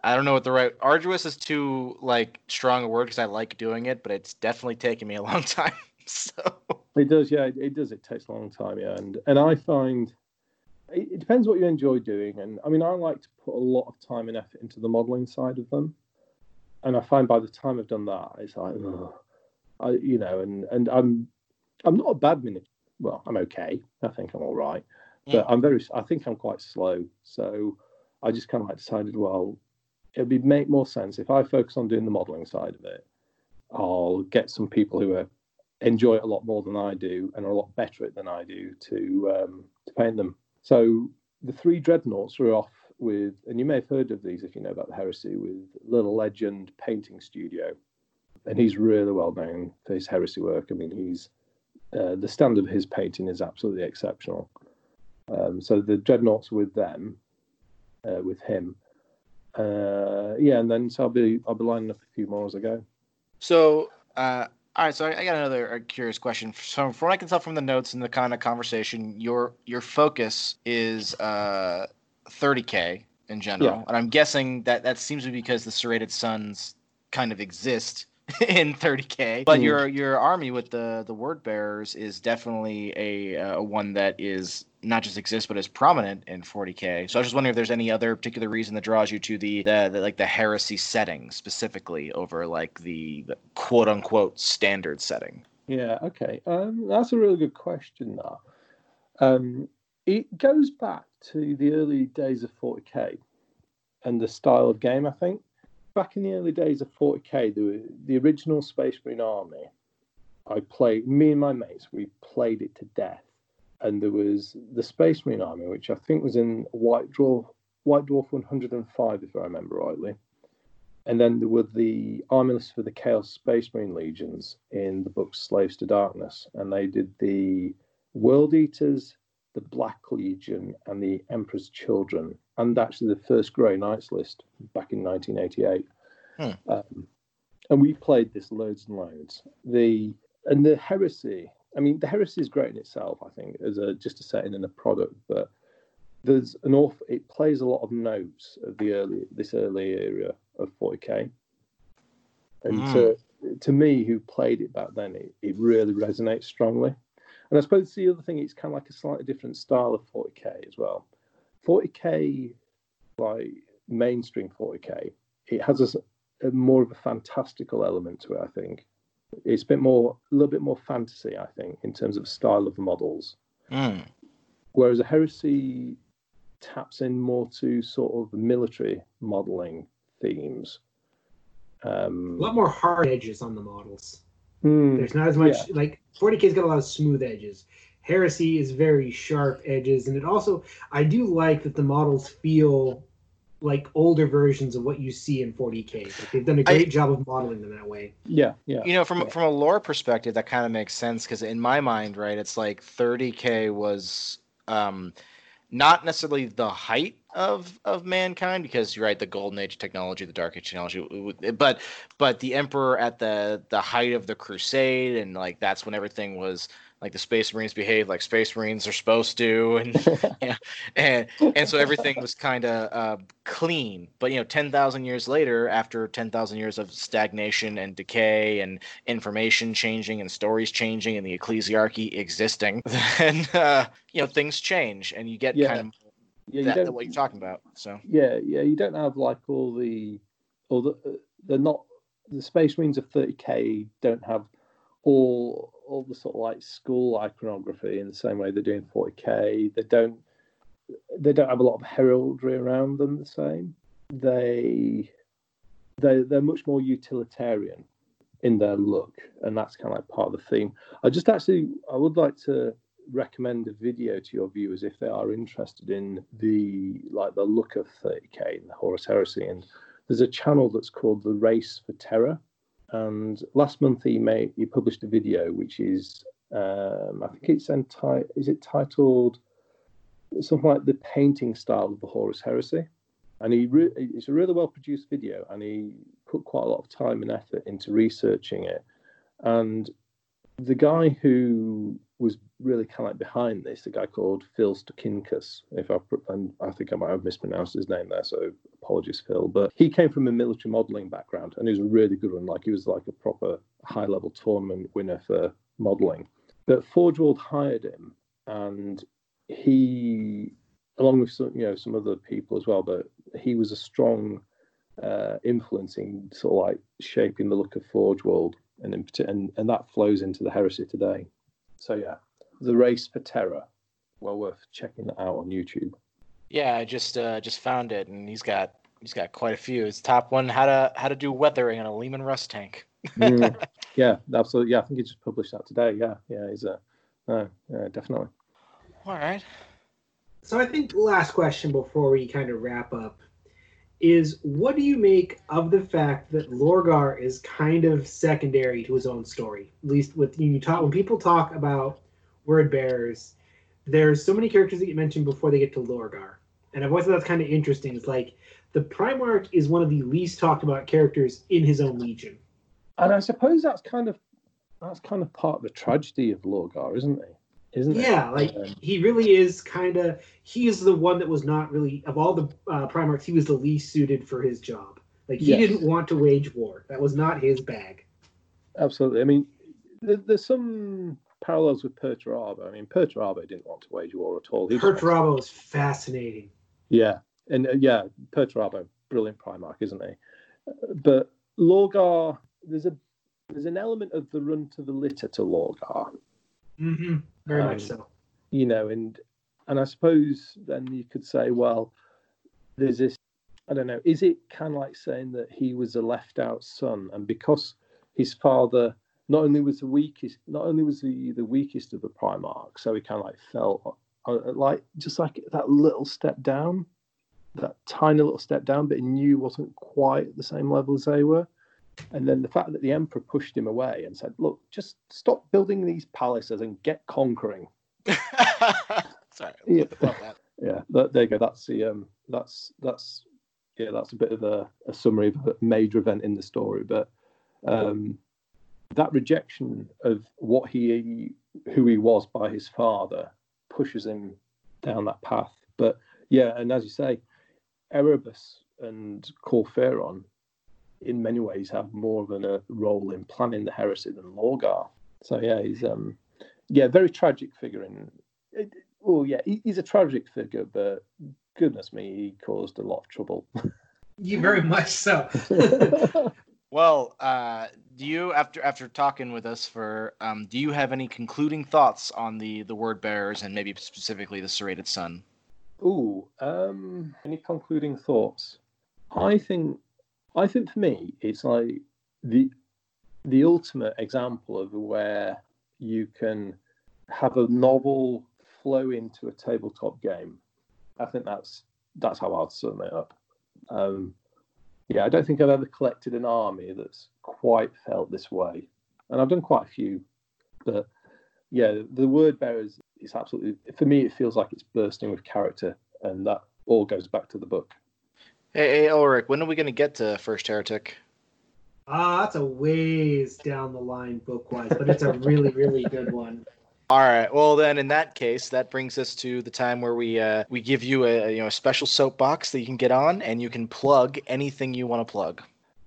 I don't know what the right arduous is too like strong a word because I like doing it, but it's definitely taken me a long time. so It does, yeah. It, it does. It takes a long time, yeah. And and I find it, it depends what you enjoy doing. And I mean, I like to put a lot of time and effort into the modelling side of them. And I find by the time I've done that, it's like, ugh. I you know, and and I'm I'm not a bad minute. Well, I'm okay. I think I'm all right, but I'm very. I think I'm quite slow. So I just kind of like decided, well, it'd be make more sense if I focus on doing the modelling side of it. I'll get some people who are enjoy it a lot more than I do and are a lot better at it than I do to um, to paint them. So the three dreadnoughts were off with, and you may have heard of these if you know about the heresy, with Little Legend Painting Studio, and he's really well known for his heresy work. I mean, he's uh, the standard of his painting is absolutely exceptional. Um, so the dreadnoughts with them, uh, with him. Uh, yeah, and then so I'll be I'll be lining up a few more as I go. So, uh, all right. So I, got another uh, curious question. So, from what I can tell from the notes and the kind of conversation, your your focus is uh, 30k in general, Yeah. and I'm guessing that that seems to be because the serrated suns kind of exist in 30k. But Mm. your your army with the the word bearers is definitely a uh, one that is not just exists but is prominent in 40k. So I was just wondering if there's any other particular reason that draws you to the the, the like the heresy setting specifically over like the, the quote unquote standard setting. Yeah, okay. Um, that's a really good question. That um, it goes back to the early days of 40k and the style of game. I think back in the early days of 40k, the the original Space Marine Army. I played. Me and my mates, we played it to death. And there was the Space Marine Army, which I think was in White Dwarf, White Dwarf 105, if I remember rightly. And then there were the army lists for the Chaos Space Marine Legions in the book Slaves to Darkness. And they did the World Eaters, the Black Legion, and the Emperor's Children, and actually the first Grey Knights list back in 1988. Hmm. Um, and we played this loads and loads. The and the Heresy. I mean, the Heresy is great in itself. I think as a just a setting and a product, but there's an awful. It plays a lot of notes of the early this early era of 40k, and Mm. to to me, who played it back then, it, it really resonates strongly. And I suppose the other thing, it's kind of like a slightly different style of 40k as well. 40k, like mainstream 40k, it has a more of a fantastical element to it. I think it's a bit more, a little bit more fantasy. I think in terms of style of the models Mm. whereas a heresy taps in more to sort of military modeling themes. A Um, lot more hard edges on the models. Hmm, There's not as much like 40k's got a lot of smooth edges. Heresy is very sharp edges, and it also I do like that the models feel like older versions of what you see in 40k. Like, they've done a great job of modeling them that way. yeah, yeah, You know, from Yeah. from a lore perspective, that kind of makes sense because in my mind, right, it's like 30k was um, not necessarily the height of of mankind because you're right, the golden age technology, the dark age technology, but but the emperor at the the height of the crusade and like that's when everything was like the space marines behave like space marines are supposed to and and and so everything was kind of uh, clean. But you know, ten thousand years later, after ten thousand years of stagnation and decay and information changing and stories changing and the ecclesiarchy existing, then uh, you know things change and you get Yeah. kind of yeah. You that, what you're talking about. So yeah, yeah. You don't have like all the, all the, uh, they're not the Space Marines of 30k don't have all all the sort of like school iconography in the same way they're doing 40k. They don't they don't have a lot of heraldry around them the same. They they they're much more utilitarian in their look, and that's kind of like part of the theme. I just actually I would like to recommend a video to your viewers if they are interested in the like the look of 30k and the Horus Heresy. And there's a channel that's called the Race for Terra, and last month he made he published a video which is um, I think it's entitled is it titled something like the painting style of the Horus Heresy, and he re- it's a really well produced video, and he put quite a lot of time and effort into researching it, and the guy who was really kind of like behind this, a guy called Phil Stutcinskas, if I and I think I might have mispronounced his name there, so apologies, Phil. But he came from a military modelling background, and he was a really good one. Like he was like a proper high level tournament winner for modelling. But Forge World hired him, and he, along with some you know some other people as well, but he was a strong uh, influence in sort of like shaping the look of Forge World, and in, and and that flows into the heresy today. So yeah, the race for Terra. Well worth checking that out on YouTube. yeah, I just uh, just found it, and he's got he's got quite a few. His top one: how to how to do weathering on a Leman Russ tank. Mm, yeah, absolutely. Yeah, I think he just published that today. Yeah, yeah, he's a no, yeah, definitely. All right. So I think last question before we kind of wrap up is what do you make of the fact that Lorgar is kind of secondary to his own story? At least with you talk when people talk about word bearers, there's so many characters that get mentioned before they get to Lorgar. And I've always thought that's kind of interesting. It's like the Primarch is one of the least talked about characters in his own legion. And I suppose that's kind of that's kind of part of the tragedy of Lorgar, isn't it? Isn't it? Yeah, like Um, he really is kind of he is the one that was not really of all the uh, primarchs he was the least suited for his job like he Yes. didn't want to wage war that was not his bag absolutely. I mean, there, there's some parallels with Perturabo. I mean, Perturabo didn't want to wage war at all. He Perturabo is fascinating Yeah, and uh, yeah, Perturabo, brilliant Primarch, isn't he? Uh, But Lorgar, there's a there's an element of the run to the litter to Lorgar, mm-hmm. Very much Um, so you know, and and I suppose then you could say, well, there's this. I don't know. Is it kind of like saying that he was a left out son, and because his father not only was the weakest, not only was he the weakest of the Primarchs, so he kind of like fell uh, like just like that little step down, that tiny little step down, but he knew wasn't quite at the same level as they were. And then the fact that the emperor pushed him away and said, "Look, just stop building these palaces and get conquering." Sorry. Yeah. That. Yeah, there you go. That's the um, that's that's yeah, that's a bit of a, a summary of a major event in the story. But um, that rejection of what he who he was by his father pushes him down that path. But yeah, and as you say, Erebus and Kor Phaeron in many ways have more of a role in planning the heresy than Lorgar. So yeah, he's um yeah, very tragic figure in it, well, yeah, he, he's a tragic figure, but goodness me, he caused a lot of trouble. You very much so. Well, uh, do you after after talking with us for um, do you have any concluding thoughts on the the word bearers and maybe specifically the serrated sun? Ooh, um, any concluding thoughts? I think, I think for me, it's like the the ultimate example of where you can have a novel flow into a tabletop game. I think that's that's how I'd sum it up. Um, yeah, I don't think I've ever collected an army that's quite felt this way, and I've done quite a few, but yeah, the word bearers is absolutely for me. It feels like it's bursting with character, and that all goes back to the book. Hey, hey Ulrich, when are we going to get to First Heretic? Ah, that's a ways down the line book wise, but it's a really, really good one. All right. Well, then, in that case, that brings us to the time where we uh, we give you a you know a special soapbox that you can get on, and you can plug anything you want to plug.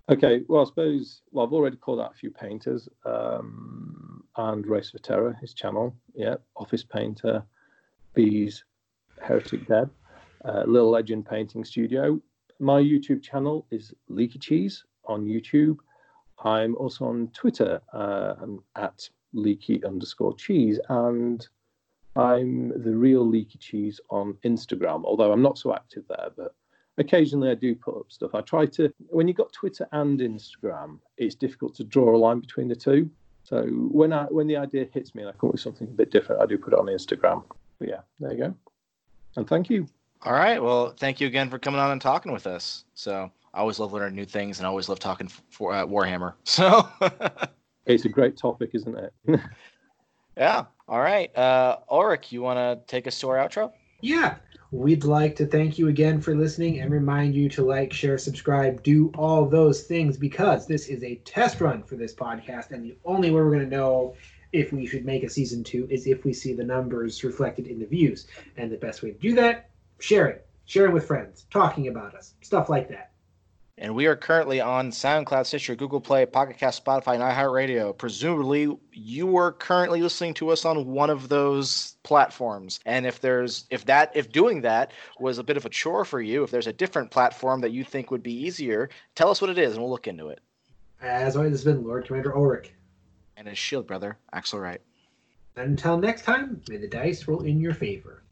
Okay, well, I suppose well, I've already called out a few painters, um, and Race for Terra, his channel, yeah, Office Painter, Bees, Heretic Deb, uh, Little Legend Painting Studio. My YouTube channel is Leaky Cheese on YouTube. I'm also on Twitter. Uh, at leaky underscore cheese, and I'm the real leaky cheese on Instagram. Although I'm not so active there, but occasionally I do put up stuff. I try to when you've got Twitter and Instagram, it's difficult to draw a line between the two. So when I when the idea hits me and I come up with something a bit different, I do put it on Instagram. But yeah, there you go. And thank you. All right. Well, thank you again for coming on and talking with us. So I always love learning new things, and I always love talking for uh, Warhammer. So It's a great topic, isn't it? yeah. All right. Uh, Ulrich, you want to take us to our outro? Yeah. We'd like to thank you again for listening and remind you to like, share, subscribe, do all those things because this is a test run for this podcast. And the only way we're going to know if we should make a season two is if we see the numbers reflected in the views. And the best way to do that, sharing, sharing with friends, talking about us, stuff like that. And we are currently on SoundCloud, Stitcher, Google Play, Pocket Cast, Spotify, and iHeartRadio. Presumably, you are currently listening to us on one of those platforms. And if there's if that if doing that was a bit of a chore for you, if there's a different platform that you think would be easier, tell us what it is, and we'll look into it. As always, this has been Lord Commander Ulrich. And his shield brother, Axel Wright. Until next time, may the dice roll in your favor.